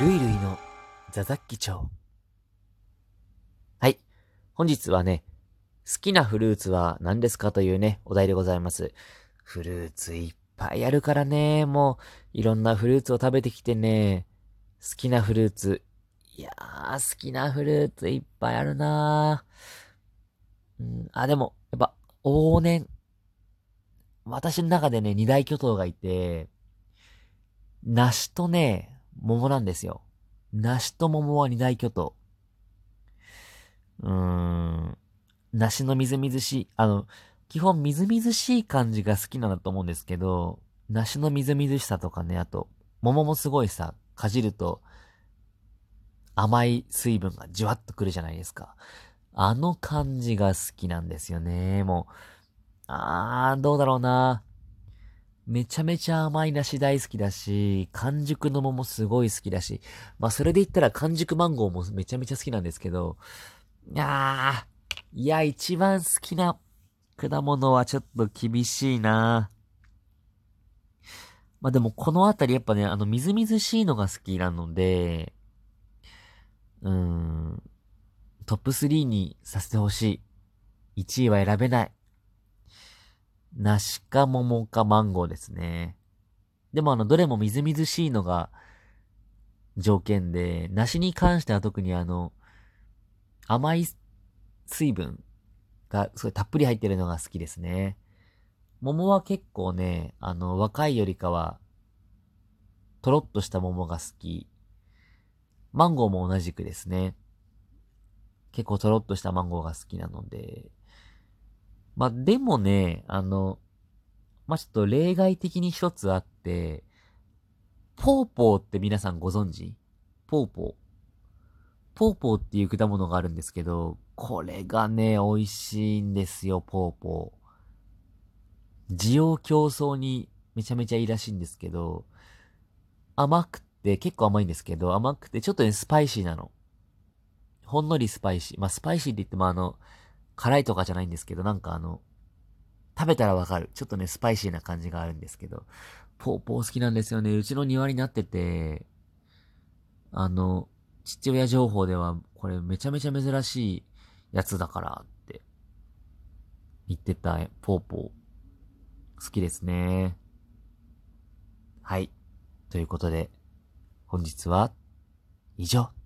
ルイルイのザザッキ町。はい。本日はね、好きなフルーツは何ですかというね、お題でございます。フルーツいっぱいあるからね、もう、いろんなフルーツを食べてきてね、好きなフルーツ。いやー、好きなフルーツいっぱいあるなー。うん、あ、でも、やっぱ、往年。私の中でね、二大巨頭がいて、梨とね、桃なんですよ。梨と桃は二大巨頭。うーん。梨のみずみずしい、あの、基本みずみずしい感じが好きなんだと思うんですけど、梨のみずみずしさとかね、あと、桃もすごいさ、かじると、甘い水分がじわっとくるじゃないですか。あの感じが好きなんですよね。もう、あー、どうだろうな。めちゃめちゃ甘い梨大好きだし、完熟の桃すごい好きだし、まあそれで言ったら完熟マンゴーもめちゃめちゃ好きなんですけど、いやー、いや、一番好きな果物はちょっと厳しいなまあでもこのあたりやっぱね、あのみずみずしいのが好きなので、うーん、トップ3にさせてほしい。1位は選べない。梨か桃かマンゴーですね。でもあの、どれもみずみずしいのが条件で、梨に関しては特にあの、甘い水分がすごいたっぷり入ってるのが好きですね。桃は結構ね、あの、若いよりかは、とろっとした桃が好き。マンゴーも同じくですね。結構とろっとしたマンゴーが好きなので、まあ、でもね、あの、まあ、ちょっと例外的に一つあって、ポーポーって皆さんご存知？ポーポー。ポーポーっていう果物があるんですけど、これがね、美味しいんですよ、ポーポー。需要競争にめちゃめちゃいいらしいんですけど、甘くて、結構甘いんですけど、甘くてちょっとね、スパイシーなの。ほんのりスパイシー。まあ、スパイシーって言ってもあの、辛いとかじゃないんですけど、なんかあの、食べたらわかる。ちょっとね、スパイシーな感じがあるんですけど、ポーポー好きなんですよね。うちの庭になってて、あの、父親情報では、これめちゃめちゃ珍しいやつだからって言ってたポーポー。好きですね。はい。ということで、本日は以上。